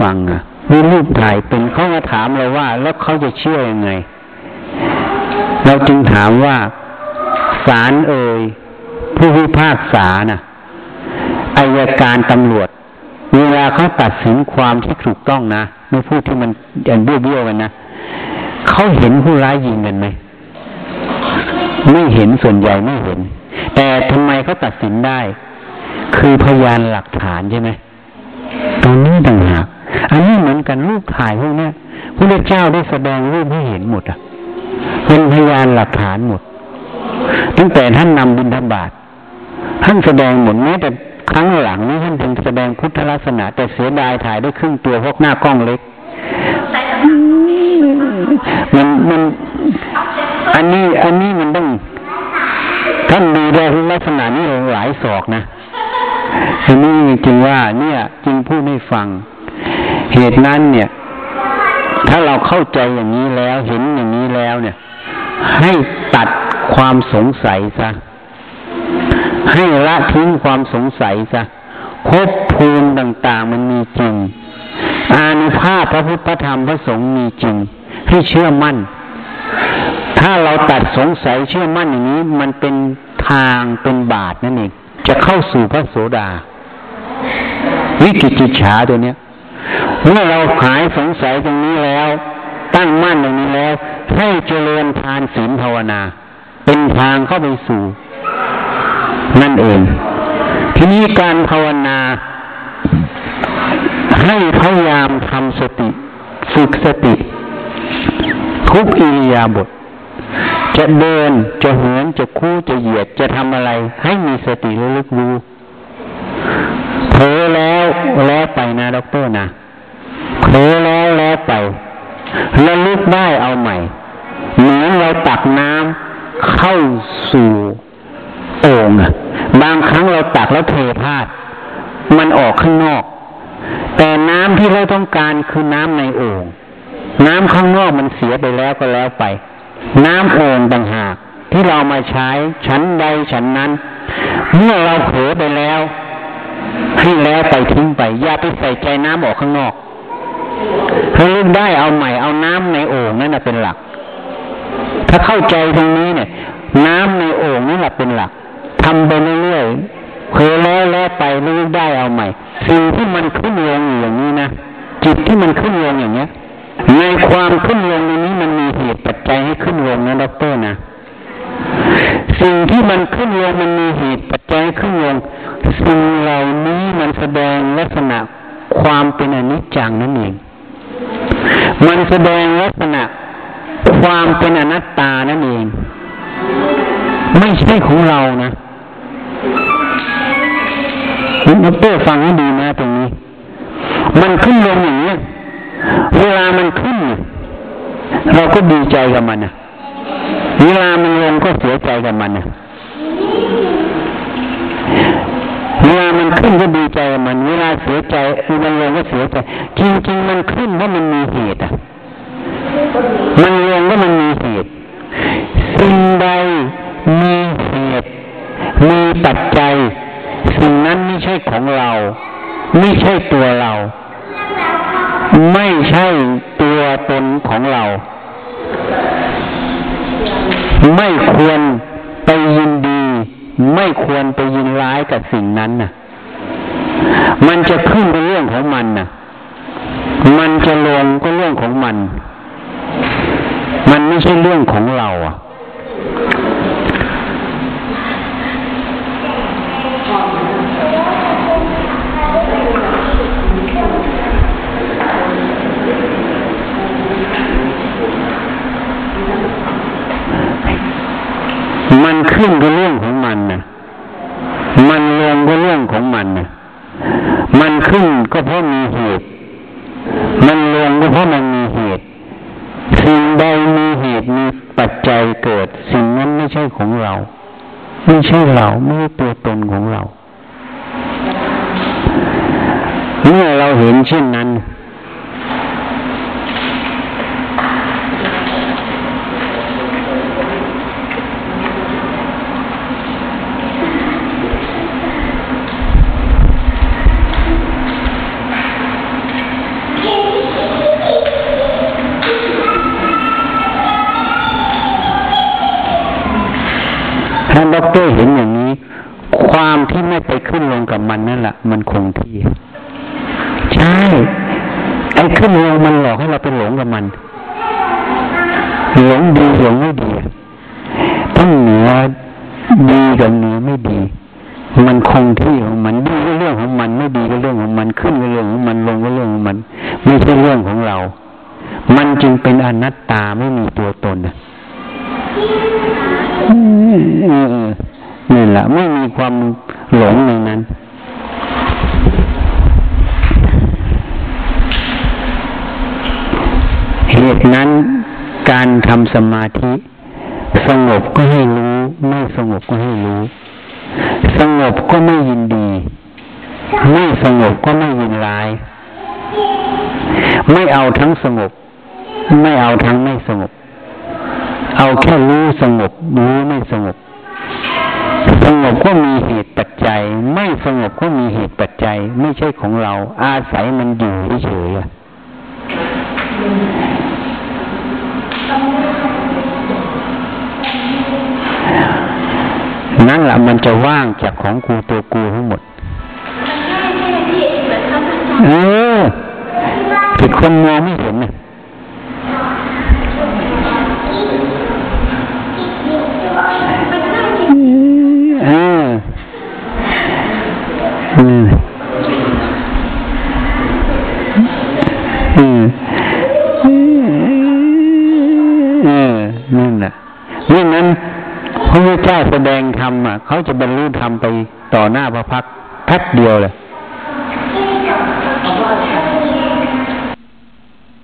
ฟังอะมีรูปถ่ายเป็นเขามาถามเราว่า แล้วเขาจะเชื่อยังไง เราจึงถามว่าศาลเอ่ยผู้พิพากษาน่ะอายการตำรวจ เวลาเขาตัดสินความที่ถูกต้องนะไม่พูดที่มันอันเบี้ยวๆกันนะเขาเห็นผู้ร้ายยิงกันไหมไม่เห็นส่วนใหญ่ไม่เห็น แต่ทำไมเขาตัดสินได้ คือพยานหลักฐานใช่ไหมตรงนี้ต่าง อันนี้เหมือนกันรูปถ่ายพวกนี้พระเจ้าได้แสดงรูปให้เห็นหมดอะเป็นพยานหลักฐานหมด ตั้งแต่ท่านนำบิณฑบาตท่านแสดงหมดแม้แต่ครั้งหลังนี้ท่านถึงแสดงพุทธลักษณะ แต่เสียดายถ่ายได้ครึ่งตัวพวกหน้ากล้องเล็กมันมันอันนี้ อันนี้มันต้องท่านดูได้ลักษณะนี้หลายศอกนะอันนี้จริงว่า เนี่ย จริงพูดให้ฟัง เหตุนั้นเนี่ย ถ้าเราเข้าใจอย่างนี้แล้วเห็นอย่างนี้แล้วเนี่ย ให้ตัดความสงสัยซะให้ละทิ้งความสงสัยซะภพภูมิต่างๆ มันมีจริง อานุภาพพระพุทธธรรมพระสงฆ์มีจริง ให้เชื่อมั่น ถ้าเราตัดสงสัยเชื่อมั่นอย่างนี้ มันเป็นทางเป็นบาทนั่นเองจะเข้าสู่พระโสดา วิกิจิฉาตัวเนี้ย เมื่อเราหายสงสัยตรงนี้แล้ว ตั้งมั่นตรงนี้แล้ว ให้เจริญทานศีลภาวนา เป็นทางเข้าไปสู่ นั่นเอง ทีนี้การภาวนา ให้พยายามทำสติฝึกสติ ทุกอิริยาบถจะเดินจะเหินจะคู้จะเหยียดจะทำอะไร ให้มีสติระลึกรู้เผลอแล้วแล้วไปนะด็อกเตอร์นะเผลอแล้วแล้วไประลึก ได้เอาใหม่เหมือนเราตักน้ำเข้าสู่โอ่งบางครั้งเราตักแล้วเทพลาด มันออกข้างนอก แต่น้ำที่เราต้องการคือน้ำในโอ่งน้ำข้างนอกมันเสียไปแล้วก็แล้วไป น้ำโอ่งต่างหากที่เรามาใช้ชั้นใดชั้นนั้น เมื่อเราเผลอไปแล้ว ให้แล้วไปทิ้งไป อย่าไปใส่ใจน้ำออกข้างนอก ถ้าลึกได้เอาใหม่เอาน้ำในโอ่งนั่นเป็นหลัก ถ้าเข้าใจตรงนี้เนี่ย น้ำในโอ่งนี่แหละเป็นหลักทำไปเรื่อยๆเคยแล้วแล้วไปรู้ได้เอาใหม่สิ่งที่มันขึ้นลงอย่างนี้นะจิตที่มันขึ้นลงอย่างเนี้ย ในความขึ้นลงในนี้มันมีเหตุปัจจัยให้ขึ้นลงนะด็อกเตอร์นะสิ่งที่มันขึ้นลงมันมีเหตุปัจจัยขึ้นลงสิ่งเหล่านี้มันแสดงลักษณะความเป็นอนิจจังนั่นเอง มันแสดงลักษณะความเป็นอนัตตานั่นเอง ไม่ใช่ของเรานะคุณอัปเตอร์ฟังให้ดีนะตรงนี้ มันขึ้นลงอย่างนี้เวลามันขึ้น เราก็ดีใจกับมันนะเวลามันลงก็เสียใจกับมันนะ เวลามันขึ้นก็ดีใจมันเวลาเสียใจมันลงก็เสียใจจริงๆมันขึ้นเพราะมันมีเหตุอะ มันลงก็มันมีเหตุสิ่งใดมีเหตุมีปัจจัยสิ่งนั้นไม่ใช่ของเรา ไม่ใช่ตัวเรา ไม่ใช่ตัวตนของเรา ไม่ควรไปยินดี ไม่ควรไปยินร้ายกับสิ่งนั้นน่ะมันจะขึ้นเป็นเรื่องของมันน่ะมันจะลงก็เรื่องของมัน มันไม่ใช่เรื่องของเราอะมันขึ้นก็เรื่อง เพราะมีเหตุ มันลงก็เพราะมันมีเหตุ สิ่งใดมีเหตุมีปัจจัยเกิด สิ่งนั้นไม่ใช่ของเรา ไม่ใช่เราไม่ใช่ตัวตนของเรา เมื่อเราเห็นเช่นนั้น ถ้าด็อกเตอร์เห็นอย่างนี้ ความที่ไม่ไปขึ้นลงกับมันนั่นแหละมันคงที่ ใช่ไอ้ขึ้นลงมันหลอกให้เราไปหลงกับมันหลงดีหลงไม่ดีต้องเหนือดีกับเหนือไม่ดี มันคงที่ของมันดีก็เรื่องของมัน ไม่ดีก็เรื่องของมันขึ้นก็เรื่องของมันลงก็เรื่องของมัน ไม่ใช่เรื่องของเรา มันจึงเป็นอนัตตาไม่มีตัวตน นี่แหละไม่มีความหลงในนั้นเหตุนั้นการทำสมาธิ สงบก็ให้รู้ ไม่สงบก็ให้รู้ สงบก็ไม่ยินดี ไม่สงบก็ไม่ยินร้าย ไม่เอาทั้งสงบ ไม่เอาทั้งไม่สงบ เอาแค่รู้สงบ รู้ไม่สงบ สงบก็มีเหตุปัจจัย ไม่สงบก็มีเหตุปัจจัย ไม่ใช่ของเรา อาศัยมันอยู่เฉยๆนั่นแหละมันจะว่างจากของกูตัวกูทั้งหมดเออผิดคนมองไม่เห็นนะ นั่นแหละนี่นั้นพระพุทธเจ้าแสดงธรรมอะเขาจะบรรลุธรรมไปต่อหน้าพระพักแป๊บเดียวเลย